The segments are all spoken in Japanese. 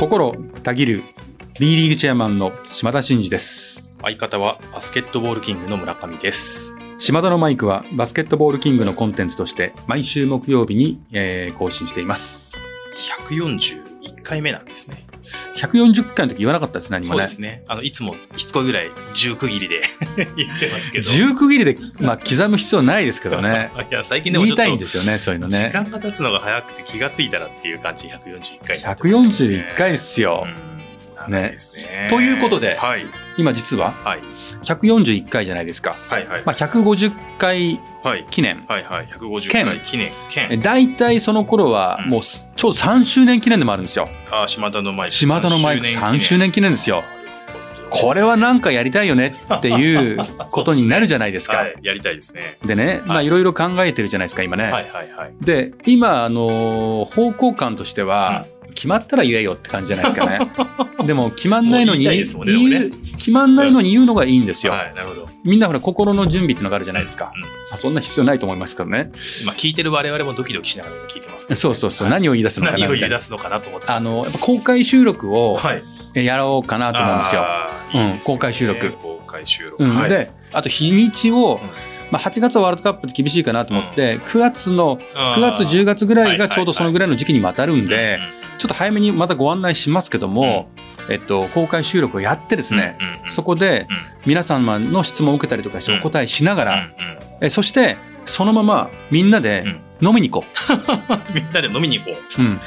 心たぎる B リーグチェアマンの島田真二です。相方はバスケットボールキングの村上です。島田のマイクはバスケットボールキングのコンテンツとして毎週木曜日に、えー更新しています。141回目なんですね。140回の時言わなかったですね、何もねそうで。すね。あの、いつもしつこいぐらい10区切りで 言ってますけど。10区切りで、まあ、刻む必要ないですけどね。いや、最近でも言いたいんですよね、そういうの時ね。間が経つのが早くて気がついたらっていう感じで141回ね、141回ですよ。うんね。ということではい。今実ははい。141回じゃないですか。はいはい。まあ、150回はい。記念。はいはい。150剣回記念。大体その頃はうんもうすちょうど3周年記念でもあるんですよ。あ、島田のマイク。島田のマイク3周年記念ですよ。これはなんかやりたいよねっていう ことになるじゃないですか。はい。やりたいですね。でね、まあはいいろいろ考えてるじゃないですか、今ね。はいはいはい。で、今、あのー方向感としては、決まったら言えよって感じじゃないですかね。でも、決まんないのに決まんないのに言うのがいいんですよ。はい、なるほど。みんなほら、心の準備ってのがあるじゃないですか。うんまあそんな必要ないと思いますけどね。今聞いてる我々もドキドキしながら聞いてますけど、そうそうそう、はい何を言い出すのかな何を。言い出すのかなと思ってあの、公開収録をやろうかなと思うんですよ。あーいいですねうん公開収録公開収録。うん、はい。で、あと日にちを、うんまあ、8月はワールドカップで厳しいかなと思って、9月の、あー。9月、10月ぐらいがちょうどそのぐらいの時期にも当たるんで、ちょっと早めにまたご案内しますけども、えっと、公開収録をやってですね、うんうんうん。そこでうん。皆様の質問を受けたりとかしてうんお答えしながら、うんうん。えそして、そのままみんなで飲みに行こ みんなで飲みに行こう。うん。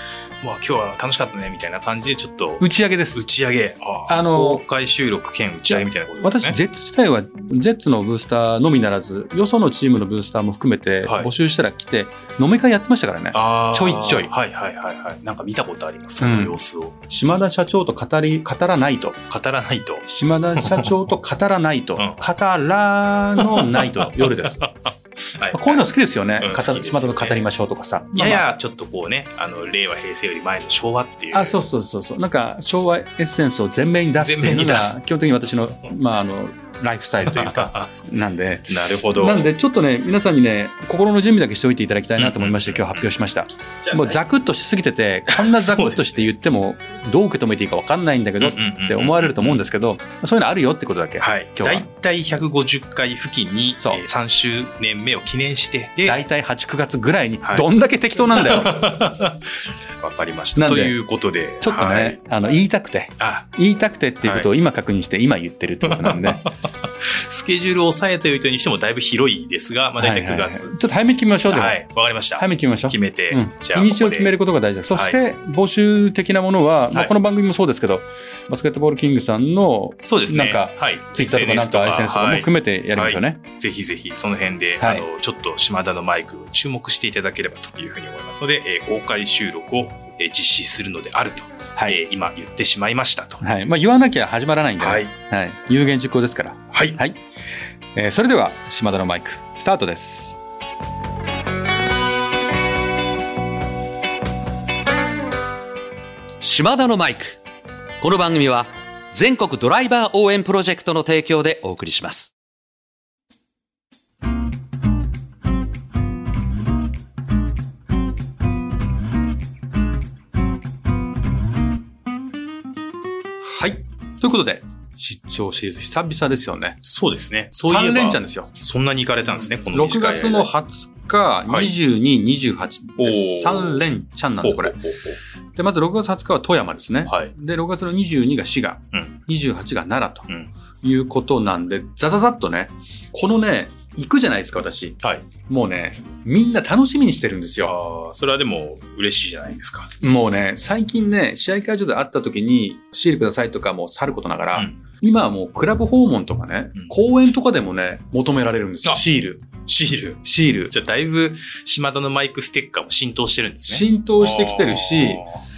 う。まあ今日は楽しかったねみたいな感じでちょっと打ち上げです打。ち上げ。あの公開収録兼打ち上げみたいなことです私、ね。ジェッツ自体は、ジェッツのブースターのみならず、よそのチームのブースターも含めて、はい募集したら来て、飲み会やってましたからね。ちょいちょいはいはいはいはい。なんか見たことあります。その様子を。島田社長と語り、語らないと。語らないと。島田社長と語らないと。うん語らのないと。夜です。はいこういうの好きですよね。語うん島田と語りましょうとかさ。ややちょっとこうね、あの、令和平成より前の昭和っていう。あ、そうそうそうそう。なんか、昭和エッセンスを前面に出すっていうのが基本的に私の、まあ、あの、ライフスタイルというか、なんで。なるほど。なんで、ちょっとね、皆さんにね、心の準備だけしておいていただきたいなと思いまして、うん今日発表しました。もうザクッとしすぎてて、こんなザクッとして言っても、どう受け止めていいか分かんないんだけど、って思われると思うんですけど、そういうのあるよってことだけ。はい。今日はだいたい150回付近に、そうえー3周年目を記念して、で、大体8、9月ぐらいには、いどんだけ適当なんだよ。わかりました。ということで、ちょっとね、はいあの、言いたくて、あ、言いたくてっていうことを今確認して、今言ってるってことなんで。スケジュールを抑えておいてにしてもだいぶ広いですが、まあ大体9はいはいはい。ち月。ょっと早めに決めましょうは。い、わかりました。早めに決めましょう。決めて、うん。じゃあ日にちを決めることが大事で。す。そして、募集的なものは、まあはいこの番組もそうですけど、バスケットボールキングさんのそうですね。なんかはい、ツイッターとかなんか SNS とかも含めてやりましょうね。ぜひぜひその辺で、はい。あのちょっと島田のマイク注目していただければというふうに思いますので、えー公開収録を、えー実施するのであると、はい。えー今言ってしまいましたと。はい。まあ言わなきゃ始まらないんでね、はい。はい。有言実行ですから。はい。はい。えーそれでは、島田のマイク、スタートです。島田のマイク。この番組は全国ドライバー応援プロジェクトの提供でお送りします。はい。ということで、出張シリーズ久々ですよね。そうですね。そういえ3ば連チャンですよ。そんなに行かれたんですね、この6月の20日、はい22、28おです。ー3連チャンなんです、これ。で、まず6月20日は富山ですね。はい。で、6月の22が滋賀、うん28が奈良とうんいうことなんで、ザザザッとね、このね、行くじゃないですか、私。はい。もうね、みんな楽しみにしてるんですよ。ああ、それはでも嬉しいじゃないですか。もうね、最近ね、試合会場で会った時に、シールくださいとかもさることながら、うん今はもうクラブ訪問とかね、うん公演とかでもね、求められるんですよ。あシール。シール。シール。じゃあだいぶ島田のマイクステッカーも浸透してるんですね。浸透してきてるし、あ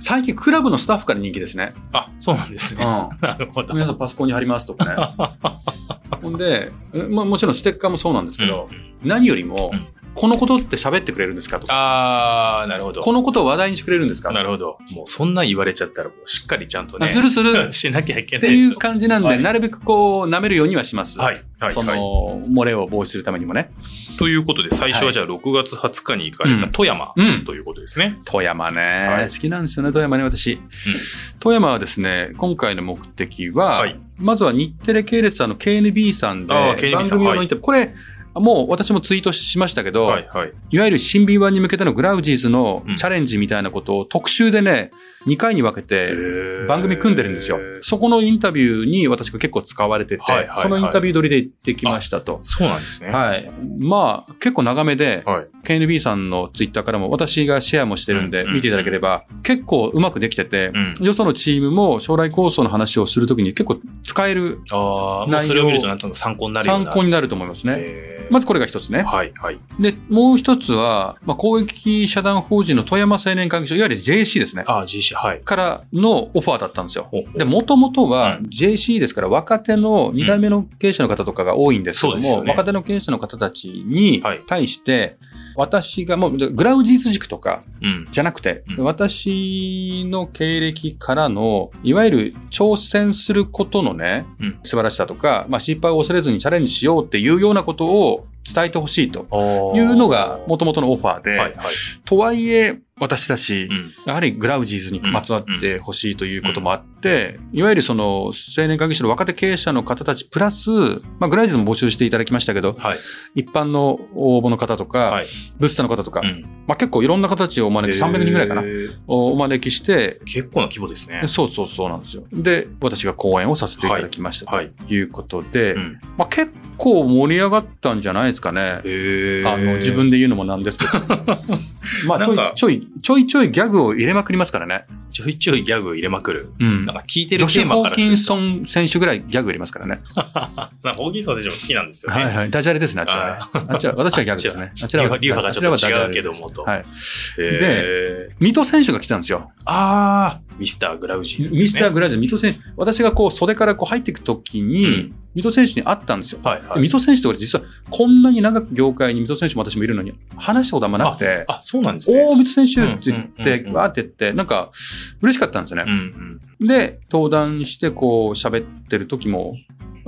最近クラブのスタッフから人気ですね。ーあ、そうなんですね。うん。なるほど。皆さんパソコンに貼りますとかね。ほんで、えまあもちろんステッカーもそうなんですけど、何よりも、うんこのことって喋ってくれるんですかとか、あー、なるほど。このことを話題にしてくれるんですかなるほど。もうそんなん言われちゃったら、もうしっかりちゃんとね。あするする しなきゃいけっていうないですよ。感じなんで、はいなるべくこう、舐めるようにはします。はい。はい。そはい。の、漏れを防止するためにもね。ということで、最初はじゃあ6月20日に行かれた富山うん。ということですね。富山ね、はい好きなんですよね、富山ね、私。富山はですね、今回の目的は、はいまずは日テレ系列さんの KNB さんで、番組用のインタビュー、これ、もう私もツイートしましたけど、はい。はい。いわゆる新 B1 に向けてのグラウジーズのうんチャレンジみたいなことを特集でね、2回に分けて番組組んでるんですよ。そこのインタビューに私が結構使われてて、はいはいはいそのインタビュー撮りで行ってきましたと。そうなんですね。はい。まあ、結構長めで、はい。KNB さんのツイッターからも私がシェアもしてるんでうん見ていただければ、結構うまくできてて、うんよそのチームも将来構想の話をするときに結構使えるああ、それを見るとなんとなく参考になる。参考になると思いますね。まずこれが一つね。はい。はい。で、もう一つは、まあ、公益社団法人の富山青年会議所、いわゆる JC ですね。ああ、GC、はい。からのオファーだったんですよ。で、もともとはうん JC ですから若手の2代目の経営者の方とかが多いんですけども、そうですよね若手の経営者の方たちにはい対して、私がもう、グラウジーズ軸とかうん。じゃなくて、うん私の経歴からの、いわゆる挑戦することのね、うん素晴らしさとか、まあ、失敗を恐れずにチャレンジしようっていうようなことを伝えてほしいとというのが元々のオファーで、はい。はい。とはいえ、私だし、うん。やはりグラウジーズにまつわってほしいということもあって、いわゆるその青年会議所の若手経営者の方たちプラス、まあ、グラウジーズも募集していただきましたけど、はい。一般の応募の方とか、はい。ブースターの方とか、うんまあ、結構いろんな形をお招き、300人ぐらいかなお招きして、結構な規模ですね。そうそうそうなんですよ。で、私が講演をさせていただきましたはい。ということで、うん。まあ、結構盛り上がったんじゃないですかね。へあの、自分で言うのもなんですけど。まあ、ちょいちょい、ちょいちょいギャグを入れまくりますからね。ちょいちょいギャグ入れまくる。うんなんか聞いてるテーマホーキンからすると。ソン選手ぐらいギャグ入れますからね。なんかホーキンソン選手も好きなんですよね。はいはい。ダジャレですね、あっちはね。あっちは、私はギャグですね。あちらは、流派がちょっと違うけどもとはい。へー水戸選手が来たんですよ。あー、ミスターグラウジー。ミスターグラジュ、水戸選手。私がこう袖からこう入っていくときに、うん水戸選手に会ったんですよ。はいはい。水戸選手って俺実はこんなに長く業界に水戸選手も私もいるのに話したことあんまなくて、あ、そうなんですね。おー、水戸選手って言って、うんうんうんうんわーって言って、なんか嬉しかったんですようね。んうん。で、登壇してこう喋ってる時も、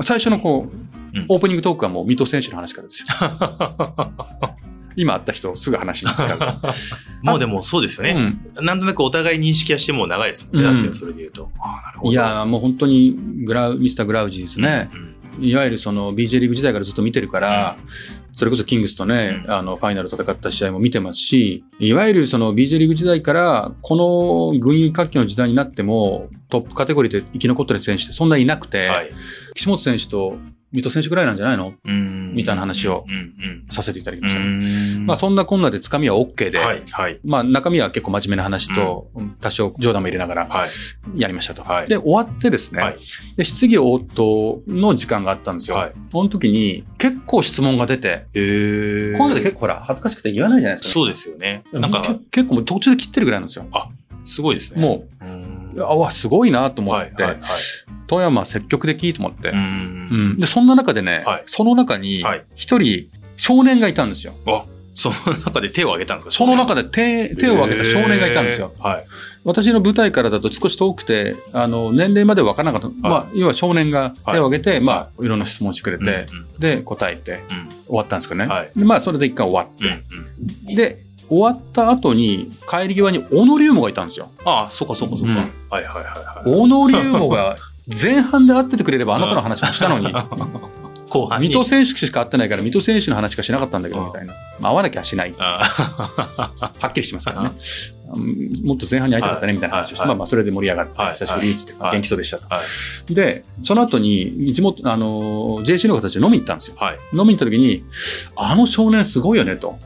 最初のこう、うんオープニングトークはもう水戸選手の話からですよ。今会った人すぐ話に使う。もうでもそうですよね。なんとなくお互い認識はしてもう長いですもんね。うんだってそれで言うと。いやーもう本当にグラウ、ミスターグラウジーですね。うんいわゆるその BJ リーグ時代からずっと見てるから、それこそキングスとね、うんあの、ファイナル戦った試合も見てますし、いわゆるその BJ リーグ時代から、この軍医活気の時代になっても、トップカテゴリーで生き残ってる選手ってそんないなくて、はい。岸本選手と水戸選手ぐらいなんじゃないの？うんみたいな話をさせていただきうました。ん。まあそんなこんなでつかみは OK で、はい、はい、まあ中身は結構真面目な話と、多少冗談も入れながらはい。やりましたと。はいで、終わってですね、はいで質疑応答の時間があったんですよ。はいその時に結構質問が出て、こういうので結構ほら恥ずかしくて言わないじゃないですか。そうですよね。なんんか、結構途中で切ってるぐらいなんですよ。すごいですね。もうあわ、すごいなと思はい、って、はい、はい。富山積極的と思って、うんん。で、そんな中でね、はいその中にはい一人少年がいたんですよ。あ、その中で手を挙げたんですか？その中で手手を挙げた少年がいたんですよ。はい。私の舞台からだと少し遠くて、あの、年齢まで分からなかった。まあ、要は少年が手を挙げて、まあ、いろんな質問してくれて、で、答えてうん、終わったんですけどね。はいでまあ、それで一回終わっうん、うん、うん。て。で、終わった後に、帰り際に小野龍馬がいたんですよ。ああ、そっかそっかそっか。うんはい、はい、はい、はい。小野龍馬が前半で会っててくれればあなたの話もしたのに、後半に。水戸選手しか会ってないから、水戸選手の話しかしなかったんだけど、うんみたいな。まあ、会わなきゃしない。あはっきりしますからね。うんもっと前半に会いたかったね、みたいな話をして、はいまあまあ、それで盛り上がって、はい久しぶりっつ元気そうでしたと。はい、で、その後に、地元、あの、JC の方たちで飲みに行ったんですよ。はい。飲みに行った時に、あの少年すごいよねと。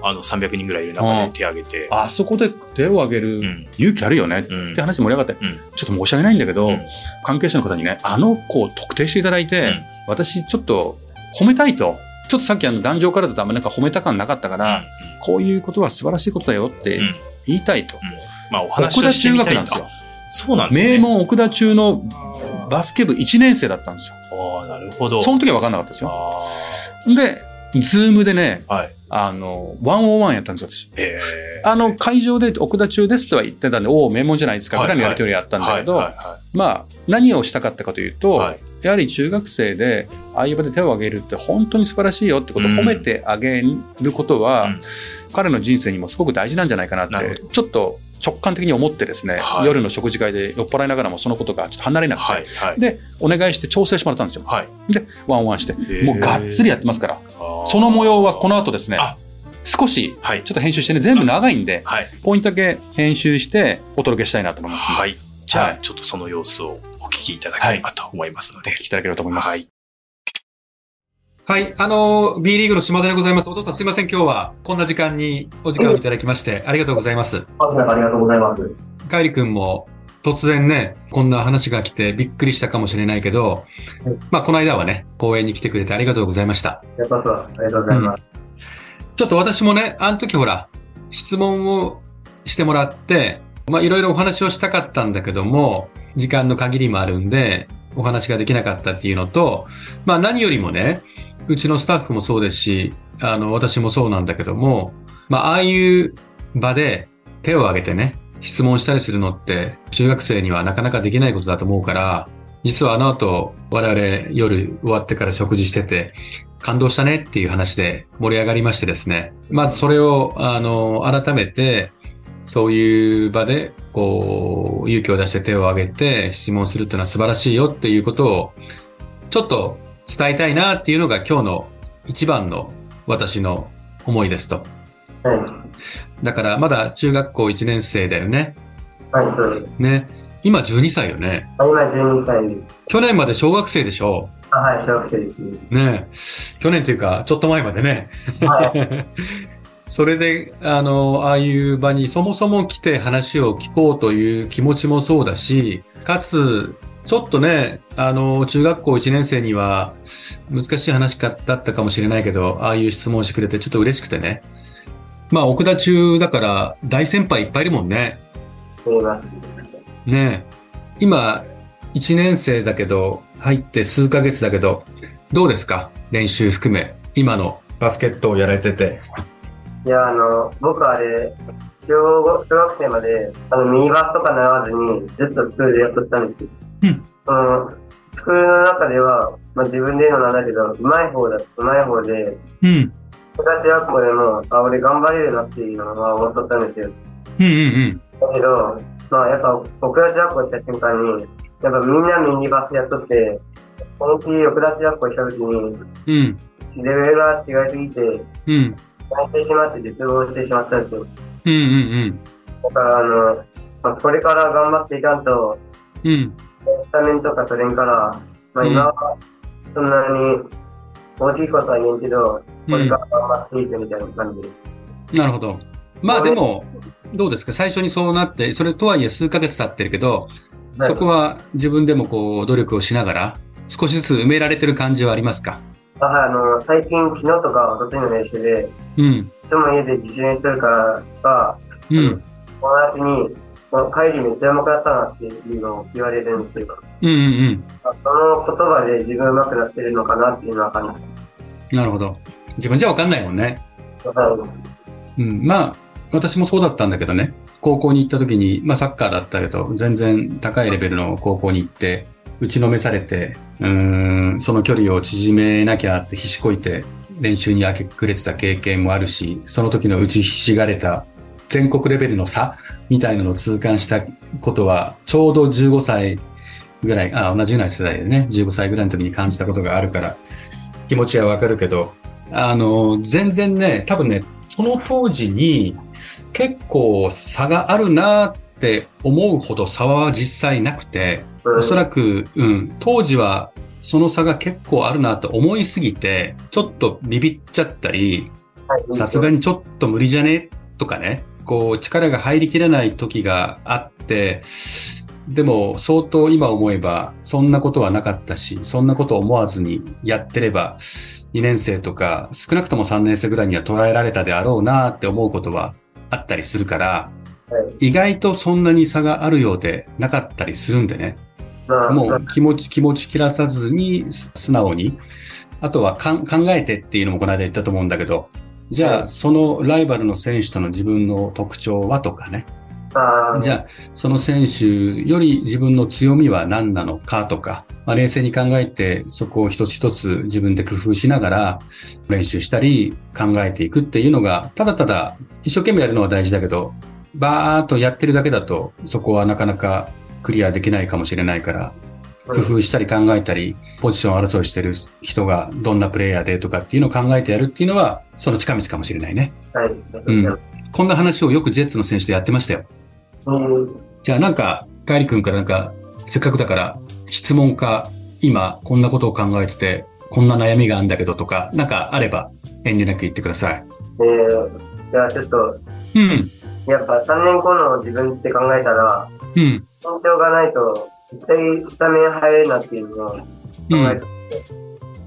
うんあの、300人ぐらいいる中で手挙げて。あそこで手を挙げうるん。勇気あるよねっうんて話盛り上がって、うんちょっと申し訳ないんだけど、うん関係者の方にね、あの子を特定していただいて、うん私ちょっと褒めたいと。ちょっとさっきあの壇上からだとあんまなんか褒めた感なかったから、こういうことは素晴らしいことだよって言いたいと。まあ、お話をしてみたい奥田中学なんですよあ。そうなんですね。名門奥田中のバスケ部1年生だったんですよ。ああ、なるほど。その時は分かんなかったですよ。あで、ズームでね、あ。はい。あの、ワンオンワンやったんですよ、私。え。あの、会場で奥田中ですとは言ってたんで、おお、名門じゃないですか、ぐらいのやり取りやったんだけど、まあ、何をしたかったかというと、はい。やはり中学生で、ああいう場で手を挙げるって本当に素晴らしいよってことをうん。褒めてあげることは、うん。彼の人生にもすごく大事なんじゃないかなってちょっと直感的に思ってですね、はい。夜の食事会で酔っ払いながらもそのことがちょっと離れなくて、はいはい。で、お願いして調整してもらったんですよ。はい。で、ワンワンして、ー。もうがっつりやってますから、その模様はこの後ですねあ、少しはい。ちょっと編集してね、全部長いんで、はい。ポイントだけ編集してお届けしたいなと思います。はい。じゃあ、はい。ちょっとその様子をお聞きいただければと思いますので。お聞きいただければと思います。はいはい、あの、B リーグの島田でございます。お父さんすいません、今日はこんな時間にお時間をいただきまして、ありがとうございます。あありがとうございます。カイリ君も突然ね、こんな話が来てびっくりしたかもしれないけど、まあ、この間はね、公園に来てくれてありがとうございました。やったそう、ありがとうございます。ちょっと私もね、あの時ほら、質問をしてもらって、まあ、いろいろお話をしたかったんだけども、時間の限りもあるんで、お話ができなかったっていうのと、まあ、何よりもね、うちのスタッフもそうですし、あの、私もそうなんだけども、まあ、ああいう場で手を挙げてね、質問したりするのって、中学生にはなかなかできないことだと思うから、実はあの後、我々夜終わってから食事してて、感動したねっていう話で盛り上がりましてですね。まずそれを、あの、改めて、そういう場で、こう、勇気を出して手を挙げて質問するっていうのは素晴らしいよっていうことを、ちょっと伝えたいなっていうのが今日の一番の私の思いですと。はい。だからまだ中学校1年生だよね。はい、そうです。ね。今12歳よね。あ今12歳です。去年まで小学生でしょあはい、小学生ですね。ね去年っていうか、ちょっと前までね。はい。それで、あの、ああいう場にそもそも来て話を聞こうという気持ちもそうだし、かつ、ちょっとね、あの、中学校1年生には難しい話かだったかもしれないけど、ああいう質問してくれてちょっと嬉しくてね。まあ、奥田中だから大先輩いっぱいいるもんね。見えます。ねえ今、1年生だけど、入って数ヶ月だけど、どうですか？練習含め。今のバスケットをやられてて。いや、あの、僕あれ、小小学生まで、あの、ミニバスとか習わずに、ずっとスクールでやっとったんですよ。うんスクールの中では、まあ自分で言うのなんだけど、うまい方だ、うまい方で、うん。昔学校でも、あ、俺頑張れるなっていうのは思っとったんですよ。うんうんだけど、まあやっぱ、奥田中学校行った瞬間に、やっぱみんなミニバスやっとって、その時、奥田中学校行った時に、うん。うん。レベルが違いすぎて、うん。泣いてしまって絶望してしまったんですよ。うんうんだから、あの、まあ、これから頑張っていかんと、うん。うん。スタメンとか取れんから、まあうん今はそんなに大きいことは言えんけど、これから頑張っていくみたいな感じです。なるほど。まあでも、どうですか？最初にそうなって、それとはいえ数ヶ月経ってるけど、そこは自分でもこう努力をしながら、少しずつ埋められてる感じはありますか？あはい、あの、最近昨日とかおとついの練習で、うん。いつも家で自主練するからか、うん。友達に、もう帰りめっちゃ上手くなったなっていうのを言われるんですよ。うんうんうん。その言葉で自分上手くなってるのかなっていうのは感じます。なるほど。自分じゃわかんないもんね。はうん。まあ、私もそうだったんだけどね。高校に行った時に、まあサッカーだったけど、全然高いレベルの高校に行って、打ちのめされて、うん、その距離を縮めなきゃって必死こいて練習に明け暮れてた経験もあるし、その時の打ちひしがれた全国レベルの差みたいなのを痛感したことは、ちょうど15歳ぐらい、あ、同じような世代でね、15歳ぐらいの時に感じたことがあるから、気持ちはわかるけど、あの、全然ね、多分ね、その当時に結構差があるなって思うほど差は実際なくて、おそらく、く、うん、当時はその差が結構あるなと思いすぎて、ちょっとビビっちゃったり、さすがに。にちょっと無理じゃね？とかね、こう力が入りきらない時があって、でも相当今思えばそんなことはなかったし、そんなこと思わずにやってれば2年生とか少なくとも3年生ぐらいには捉えられたであろうなって思うことはあったりするから、はい意外とそんなに差があるようでなかったりするんでね。まあ、もう気持ち、気持ち切らさずに、す素直に。あとはかん考えてっていうのもこの間言ったと思うんだけど、じゃあ、はいそのライバルの選手との自分の特徴はとかね。じゃあ、その選手より自分の強みは何なのかとか、まあ、冷静に考えて、そこを一つ一つ自分で工夫しながら練習したり考えていくっていうのが、ただただ一生懸命やるのは大事だけど、バーっとやってるだけだと、そこはなかなかクリアできないかもしれないから、工夫したり考えたり、ポジション争いしてる人がどんなプレイヤーでとかっていうのを考えてやるっていうのは、その近道かもしれないね。はい。うんこんな話をよくジェッツの選手でやってましたよ。うん。じゃあなんか、カイリ君からなんか、せっかくだから、質問か、今、こんなことを考えてて、こんな悩みがあるんだけどとか、なんかあれば、遠慮なく言ってください。えー、じゃあちょっと、うん、やっぱ3年後の自分って考えたら、うん、身長がないと、絶対スタメン入れるなっていうのを考うん、えてて、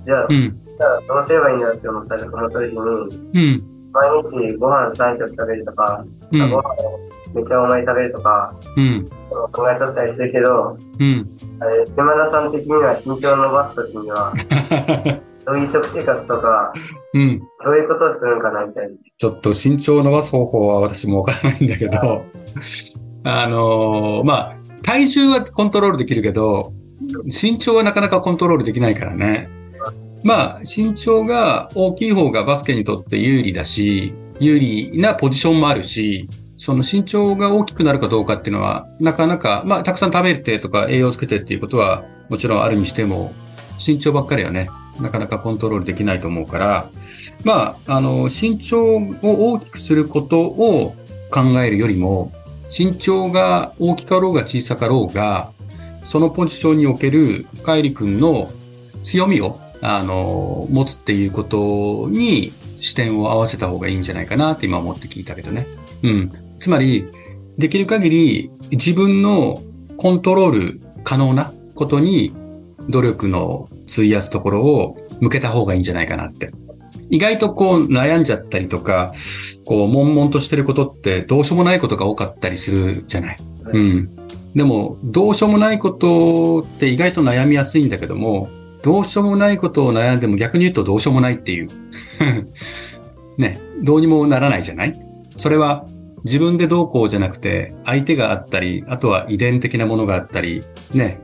じゃあ、うん、じゃあどうすればいいんだって思ったら、思った時に、うん、毎日ご飯3食食べるとか、うんご飯めっちゃ多めに食べるとか、うん、考えとったりするけど、うん。あれ、島田さん的には身長を伸ばすときには、どういう食生活とか、うん。どういうことをするのかなみたいな。ちょっと身長を伸ばす方法は私もわからないんだけど、あのーまあ、体重はコントロールできるけど、身長はなかなかコントロールできないからね。まあ、身長が大きい方がバスケにとって有利だし、有利なポジションもあるし、その身長が大きくなるかどうかっていうのは、なかなか、まあ、たくさん食べてとか栄養つけてっていうことはもちろんあるにしても、身長ばっかりはね、なかなかコントロールできないと思うから、まあ、あの、身長を大きくすることを考えるよりも、身長が大きかろうが小さかろうが、そのポジションにおけるカイリ君の強みを、あの、持つっていうことに視点を合わせた方がいいんじゃないかなって今思って聞いたけどね。うん。つまり、できる限り自分のコントロール可能なことに努力の費やすところを向けた方がいいんじゃないかなって。意外とこう悩んじゃったりとか、こう悶々としてることってどうしようもないことが多かったりするじゃない。うん。でも、どうしようもないことって意外と悩みやすいんだけども、どうしようもないことを悩んでも逆に言うとどうしようもないっていう。ね、どうにもならないじゃない？それは自分でどうこうじゃなくて、相手があったり、あとは遺伝的なものがあったり、ね。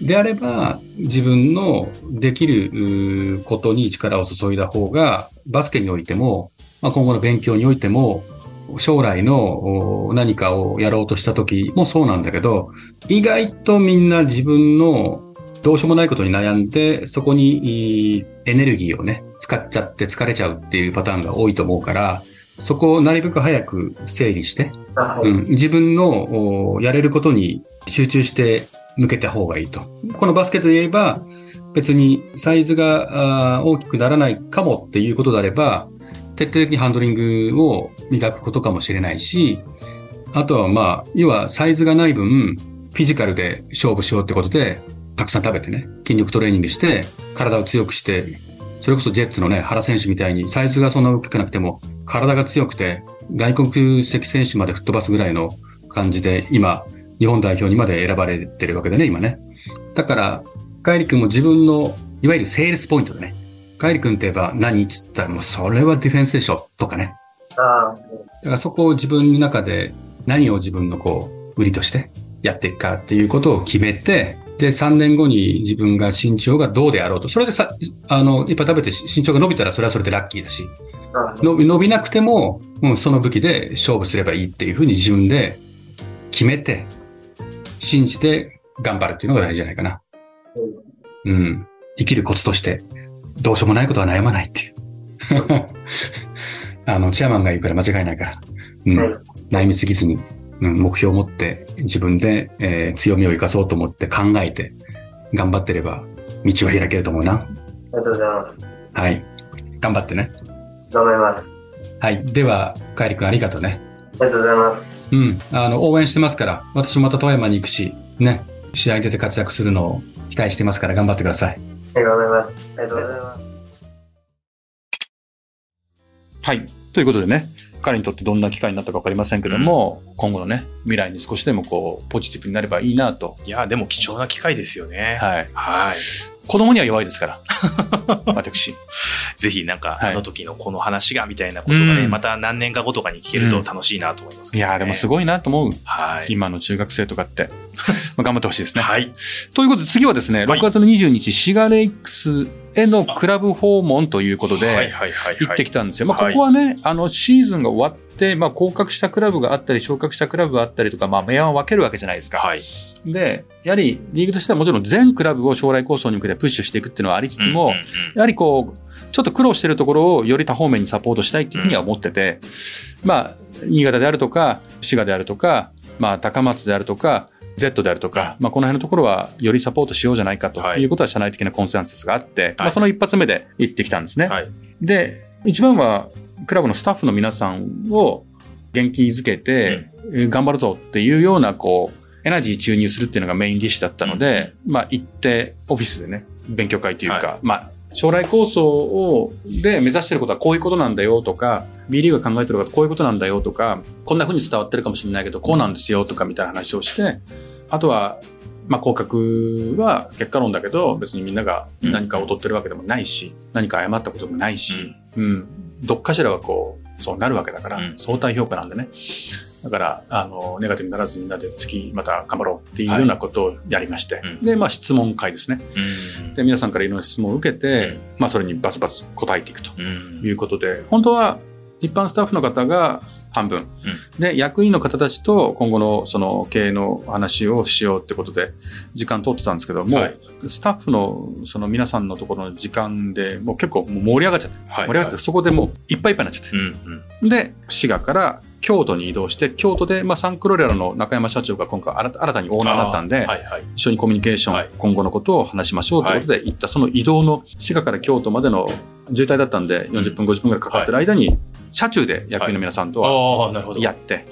であれば、自分のできることに力を注いだ方が、バスケにおいても、まあ、今後の勉強においても、将来のお何かをやろうとした時もそうなんだけど、意外とみんな自分のどうしようもないことに悩んで、そこにいエネルギーをね、使っちゃって疲れちゃうっていうパターンが多いと思うから、そこをなるべく早く整理して、はい。うん、自分のおやれることに集中して向けた方がいいと。このバスケットで言えば、別にサイズが大きくならないかもっていうことであれば、徹底的にハンドリングを磨くことかもしれないし、あとはまあ、要はサイズがない分、フィジカルで勝負しようってことで、たくさん食べてね、筋力トレーニングして、体を強くして、それこそジェッツのね、原選手みたいにサイズがそんな大きくなくても、体が強くて、外国籍選手まで吹っ飛ばすぐらいの感じで、今、日本代表にまで選ばれてるわけでね、今ね。だから、カイリ君も自分の、いわゆるセールスポイントでね、カイリ君って言えば何って言ったらもうそれはディフェンスでしょとかね。ああ、だからそこを自分の中で何を自分のこう、売りとしてやっていくかっていうことを決めて、で、3年後に自分が身長がどうであろうと。それでさ、あの、いっぱい食べて身長が伸びたらそれはそれでラッキーだし、伸び伸びなくても、もうその武器で勝負すればいいっていうふうに自分で決めて、信じて頑張るっていうのが大事じゃないかな。うん。生きるコツとして、どうしようもないことは悩まないっていう。あの、チェアマンが言うから間違いないから。うん。はい悩みすぎずに、うん、目標を持って自分で、えー強みを生かそうと思って考えて頑張ってれば道は開けると思うな。ありがとうございます。はい。頑張ってね。頑張ります。はい。では、カイリ君ありがとうね。ありがとうございます。うん。あの、応援してますから、私もまた富山に行くし、ね。試合に出て活躍するのを期待してますから頑張ってください。はい、頑張ります。ありがとうございます。はい。とということでね、彼にとってどんな機会になったか分かりませんけども、今後のね、未来に少しでもこう、ポジティブになればいいなと。いや、でも貴重な機会ですよね。はい。はい。子供には弱いですから。私。ぜひなんか、はいあの時のこの話がみたいなことがね、うんまた何年か後とかに聞けると楽しいなと思いますけど、ねいやーでもすごいなと思う。はい。今の中学生とかって。まあ頑張ってほしいですね。はい。ということで次はですね、はい6月の20日、シガレイクスへのクラブ訪問ということで。行ってきたんですよ。まあ、はいここはね、あの、シーズンが終わって、まあ、降格したクラブがあったり、昇格したクラブがあったりとか、まあ、明暗を分けるわけじゃないですか。はい。で、やはり、リーグとしてはもちろん全クラブを将来構想に向けてプッシュしていくっていうのはありつつも、うんうんうんやはりこう、ちょっと苦労してるところをより多方面にサポートしたいっていうふうには思ってて、まあ、新潟であるとか、滋賀であるとか、まあ、高松であるとか、Z であるとか、まあ、この辺のところはよりサポートしようじゃないかとはい。いうことは社内的なコンセンサスがあって、まあ、その一発目で行ってきたんですね。はい。で、一番はクラブのスタッフの皆さんを元気づけて、えー頑張るぞっていうような、こう、エナジー注入するっていうのがメインディッシュだったので、まあ行ってオフィスでね、勉強会というか、はまあ将来構想を、で目指してることはこういうことなんだよとか、B リーグが考えてることはこういうことなんだよとか、こんな風に伝わってるかもしれないけど、こうなんですよとかみたいな話をして、あとは、まあ、降格は結果論だけど、別にみんなが何か劣ってるわけでもないし、何か謝ったこともないし、うん、どっかしらはこう、そうなるわけだから、うん。相対評価なんでね。だから、あの、ネガティブにならずみんなで次また頑張ろうっていうようなことをやりまして、うん。で、まあ質問会ですね。うん。で、皆さんからいろんな質問を受けて、うん。まあそれにバツバツ答えていくとうん。いうことで、本当は一般スタッフの方が半分、で、役員の方たちと今後のその経営の話をしようってことで時間取ってたんですけども、はい。スタッフのその皆さんのところの時間でもう結構盛り上がっちゃって、はい。盛り上がってそこでもういっぱいいっぱいになっちゃって、で、滋賀から京都に移動して、京都で、まあ、サンクロレラの中山社長が今回新たにオーナーになったんで、はいはい。一緒にコミュニケーション、はい。今後のことを話しましょうということで行った、その移動の滋賀から京都までの渋滞だったんで、40分、50分ぐらいかかってる間に、車中で役員の皆さんとは。やって。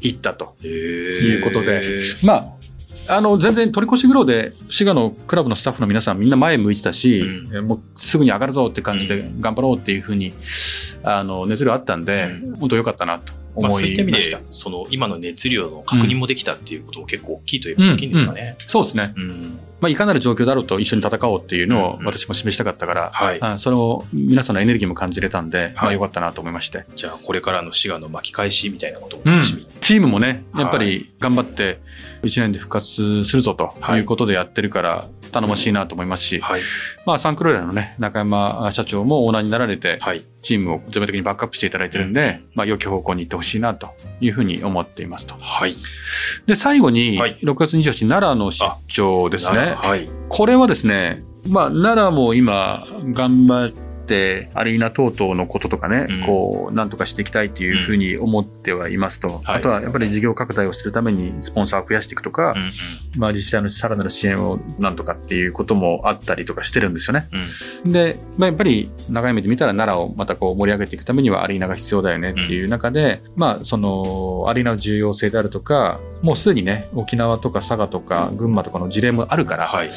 行ったと。といいうことでまあ、あの、全然取り越し苦労で、滋賀のクラブのスタッフの皆さんみんな前向いてたし、うん。えもうすぐに上がるぞって感じでう頑張ろうっていうふうに、あの、熱量あったんで、う本当良かったなと思まあ、そういった意味でいました。、その今の熱量の確認もできたっていうことも結構大きいといえうんば大きいんですかね。そうですね。うん。まあ、いかなる状況だろうと一緒に戦おうっていうのをうん私も示したかったから、はい。あそれを皆さんのエネルギーも感じれたんで、まあはい良かったなと思いまして。じゃあ、これからの滋賀の巻き返しみたいなこともうん楽しみ。チームもね、やっぱり頑張って1年で復活するぞとはいいうことでやってるから頼もしいなと思いますし、はい。まあサンクローラのね、中山社長もオーナーになられて、はい。チームを全面的にバックアップしていただいてるんで、まあ良き方向に行ってほしいなというふうに思っていますと。はい。で、最後に、はい6月28日奈良の出張ですね。はい。これはですね、まあ、奈良も今、頑張って、アリーナ等々のこととかね、うん。こう、なんとかしていきたいっていうふうに思ってはいますと、はい。あとはやっぱり事業拡大をするためにスポンサーを増やしていくとか、まあ、自治体のさらなる支援をなんとかっていうこともあったりとかしてるんですよね。うん。で、まあ、やっぱり長い目で見たら奈良をまたこう盛り上げていくためにはアリーナが必要だよねっていう中で、まあそのアリーナの重要性であるとか、もうすでにね、沖縄とか佐賀とか群馬とかの事例もあるから、はい。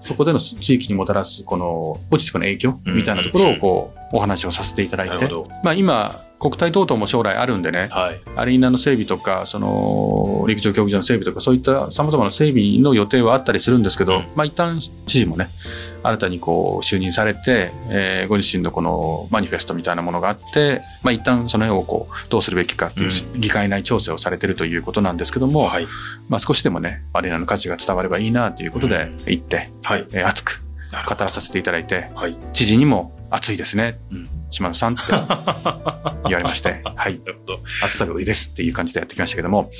そこでの地域にもたらすこのポジティブな影響みたいなところをこうお話をさせていただいて。まあ今国体等々も将来あるんでね、はい。アリーナの整備とか、その陸上競技場の整備とか、そういった様々な整備の予定はあったりするんですけど、うんまあ一旦知事もね、新たにこう就任されて、えーご自身のこのマニフェストみたいなものがあって、まあ一旦その辺をこうどうするべきかっていう議会内調整をされてるということなんですけども、はい。まあ少しでもね、アリーナの価値が伝わればいいなということで行って、はい。えー熱く。語らさせていただいて、はい。知事にも熱いですね、うん。島野さんって 言われまして、はい。暑さが売りですっていう感じでやってきましたけども、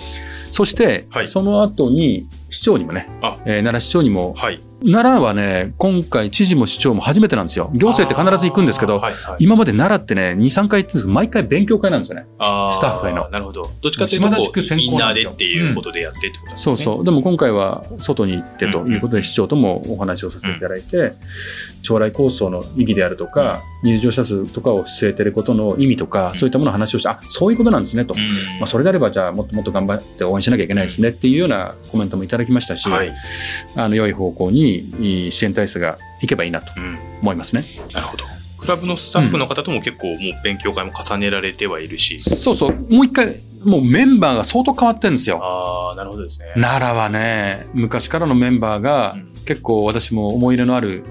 そして、はい。その後に市長にもね、あ。えー奈良市長にも、はい。奈良はね、今回知事も市長も初めてなんですよ。行政って必ず行くんですけど、はいはい、今まで奈良ってね、2、3回行ってるんですけど、毎回勉強会なんですよね。スタッフへのなるほど。どっちかというとこう、島田地区先インナーで行なんでっていうことでやってってことですね。そうそう。でも今回は外に行ってということで、市長ともお話をさせていただいて、将来構想の意義であるとか、入場者数とかを据えてることの意味とか、そういったものを話をして、あ、そういうことなんですねと。うん。まあ、それであれば、じゃあ、もっともっと頑張って応援しなきゃいけないですねっていうようなコメントもいただきましたし、はい。あの良い方向に支援体制がいけばいいなとうん。思いますね。なるほど。具クラブのスタッフの方とも結構もう勉強会も重ねられてはいるし。そうそう、もう一回、もうメンバーが相当変わってるんですよ。ああ、なるほどですね。奈良はね、昔からのメンバーがうん結構私も思い入れのある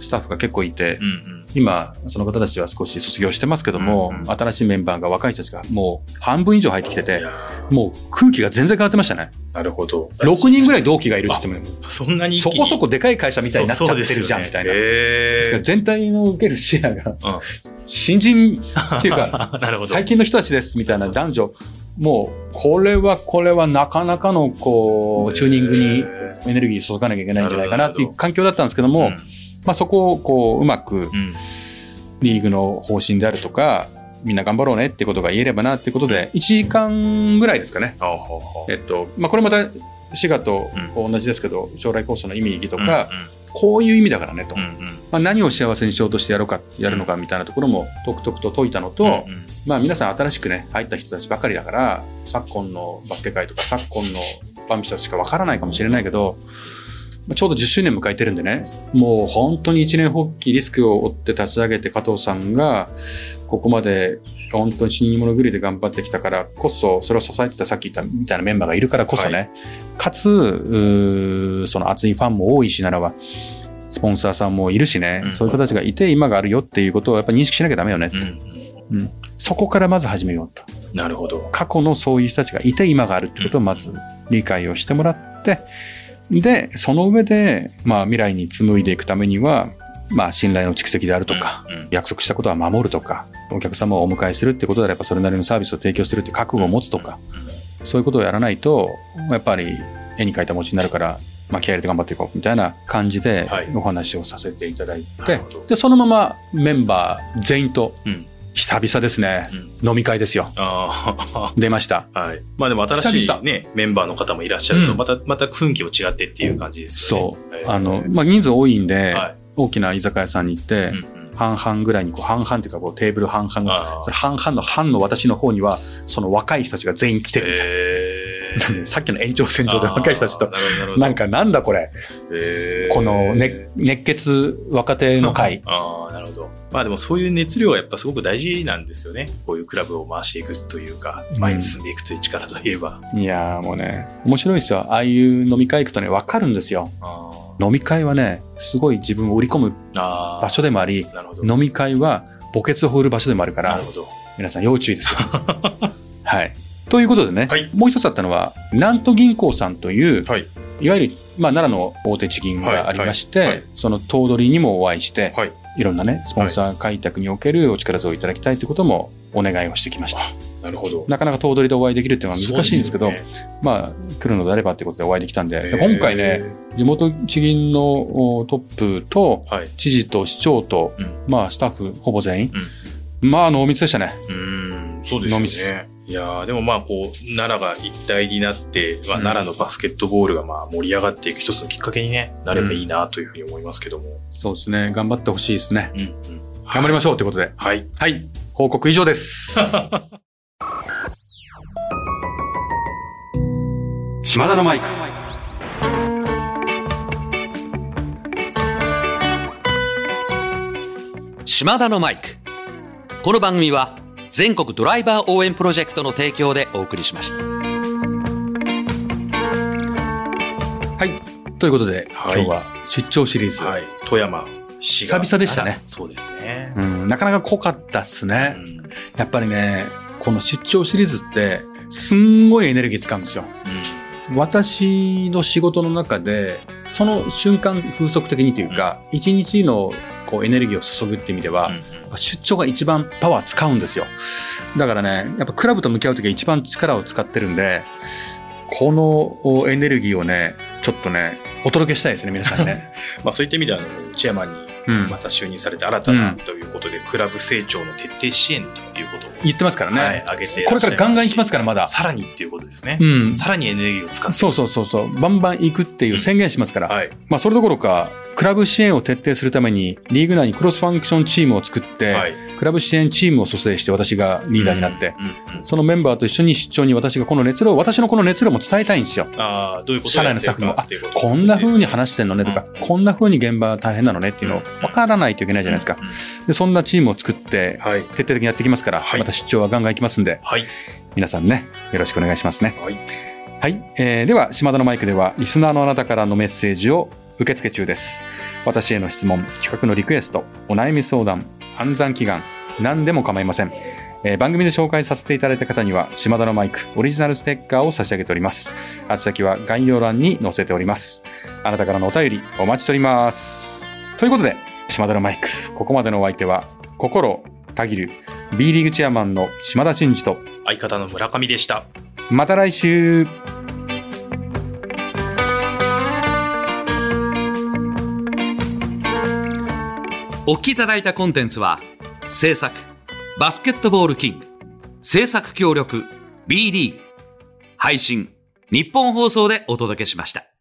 スタッフが結構いてう、んうん。今、その方たちは少し卒業してますけども、うんうん。新しいメンバーが若い人たちがもう半分以上入ってきててもう空気が全然変わってましたね。ーなるほど。6人ぐらい同期がいるって言ってもね。そんなに一そこそこでかい会社みたいになっちゃってるじゃん、みたいな。ですからへ全体の受けるシェアがうん、新人っていうか。最近の人たちですみたいな男女、もう、これはこれはなかなかの、こう、チューニングにへエネルギー注がなきゃいけないんじゃないかなっていう環境だったんですけども、ーまあそこをこう、うまくリーグの方針であるとか、みんな頑張ろうねってことが言えればなっていうことで、1時間ぐらいですかね。えっと、まあこれまた、滋賀と同じですけど、将来構想の意味意義とか、こういう意味だからねと。まあ、何を幸せにしようとしてやろうか、やるのかみたいなところも、とくとくと解いたのと、まあ皆さん新しくね、入った人たちばかりだから、昨今のバスケ界とか昨今のバンビシャスしかわからないかもしれないけど、まあちょうど10周年迎えてるんでね、もう本当に一年発起リスクを負って立ち上げて加藤さんが、ここまで本当に死に物狂いで頑張ってきたからこそ、それを支えてたさっき言ったみたいなメンバーがいるからこそね、かつ、うーその熱いファンも多いしならば、スポンサーさんもいるしね、うん。そういう人たちがいて今があるよっていうことをやっぱ認識しなきゃダメよね。うん。うん。そこからまず始めようと。なるほど。過去のそういう人たちがいて今があるってことをまず理解をしてもらって、で、その上で、まあ未来に紡いでいくためには、まあ信頼の蓄積であるとか、うんうん。約束したことは守るとか、お客様をお迎えするってことであればそれなりのサービスを提供するって覚悟を持つとか、そういうことをやらないと、やっぱり絵に描いた餅になるから、まあ気合い入れて頑張っていこうみたいな感じではい。お話をさせていただいてなるほど、で、そのままメンバー全員とうん久々ですね、飲み会ですよ。あ 出ました。あ、はい。まあでも新しいね、メンバーの方もいらっしゃると、うん。また、また雰囲気も違ってっていう感じですよね。そう。あの、まあ、人数多いんで、はい。大きな居酒屋さんに行って、うんうん。半々ぐらいにこう半々っていうかこうテーブル半々がそれ半々の半の私の方にはその若い人たちが全員来てるみたいえな、さっきの延長線上で若い人たちとなんかなんだこれ、えーこの、ね、熱血若手の会ああ、なるほど。まあでもそういう熱量はやっぱすごく大事なんですよね。こういうクラブを回していくというか、うん前に進んでいくという力といえば。いやーもうね面白いですよああいう飲み会行くとね分かるんですよあ飲み会はねすごい自分を売り込む。場所でもありなるほど。飲み会は墓穴を掘る場所でもあるからなるほど。皆さん要注意ですよ。はい。ということでね、はいもう一つあったのは、南都銀行さんという、はい。いわゆる、まあ、奈良の大手地銀がありまして、はいはいはいその頭取にもお会いして、はい。いろんなね、スポンサー開拓におけるお力添えをいただきたいということもお願いをしてきました。なるほど。なかなか頭取でお会いできるっていうのは難しいんですけど、ねまあ、来るのであればってことでお会いできたんで、でへー今回ね、地元地銀のおトップと、はい。知事と市長と、うんまあ、スタッフほぼ全員、まあ、濃密でしたね。うーん、そうですね。いやーでもまあこう、奈良が一体になって、まあ、うん奈良のバスケットボールがまあ盛り上がっていく一つのきっかけに、ね、なればいいなというふうに思いますけども。そうですね。頑張ってほしいですね。うん、うん。頑張りましょうということで。はい。はい。報告以上です。島田のマイク。島田のマイク。この番組は全国ドライバー応援プロジェクトの提供でお送りしました。はい。ということで、はい今日は出張シリーズ。はい。富山市が。久々でしたねそうですね。うん、なかなか濃かったっすうね。ん。やっぱりね、この出張シリーズって、すんごいエネルギー使うんですよ。私の仕事の中で、その瞬間風速的にというか、一日のこうエネルギーを注ぐって意味では、うんうん出張が一番パワー使うんですよ。だからね、やっぱクラブと向き合うときは一番力を使ってるんで、このおエネルギーをね、ちょっとね、お届けしたいですね、皆さんにね。まあそういった意味では、チェアマンにうんまた就任されて新たなということで、クラブ成長の徹底支援ということを、言ってますからね。はい、挙げてこれからガンガン行きますかから、まだ。さらにっていうことですね。うん。さらにエネルギーを使って。そうそうそうそう。バンバン行くっていう宣言しますから。はい。まあ、それどころか、クラブ支援を徹底するために、リーグ内にクロスファンクションチームを作って、はい。クラブ支援チームを蘇生して私がリーダーになって、うんうんそのメンバーと一緒に出張に私がこの熱量、私のこの熱量も伝えたいんですよ。ああ、どういうこと社内のスタッフにも、あこんな風に話してんのねとか、うんこんな風に現場大変なのねっていうのを分からないといけないじゃないですか。で、そんなチームを作って、はい。徹底的にやっていきますから、はいまた出張はガンガン行きますんで、はい。皆さんね、よろしくお願いしますね。はい。はい。えーでは、島田のマイクでは、リスナーのあなたからのメッセージを受付中です。私への質問、企画のリクエスト、お悩み相談、暗算祈願、何でも構いません。えー番組で紹介させていただいた方には、島田のマイク、オリジナルステッカーを差し上げております。宛先は概要欄に載せております。あなたからのお便り、お待ちしております。ということで、島田のマイク、ここまでのお相手は、心をたぎる、B リーグチェアマンの島田真二と、相方の村上でした。また来週お聞きいただいたコンテンツは、制作、バスケットボールキング、制作協力、B リーグ、配信、日本放送でお届けしました。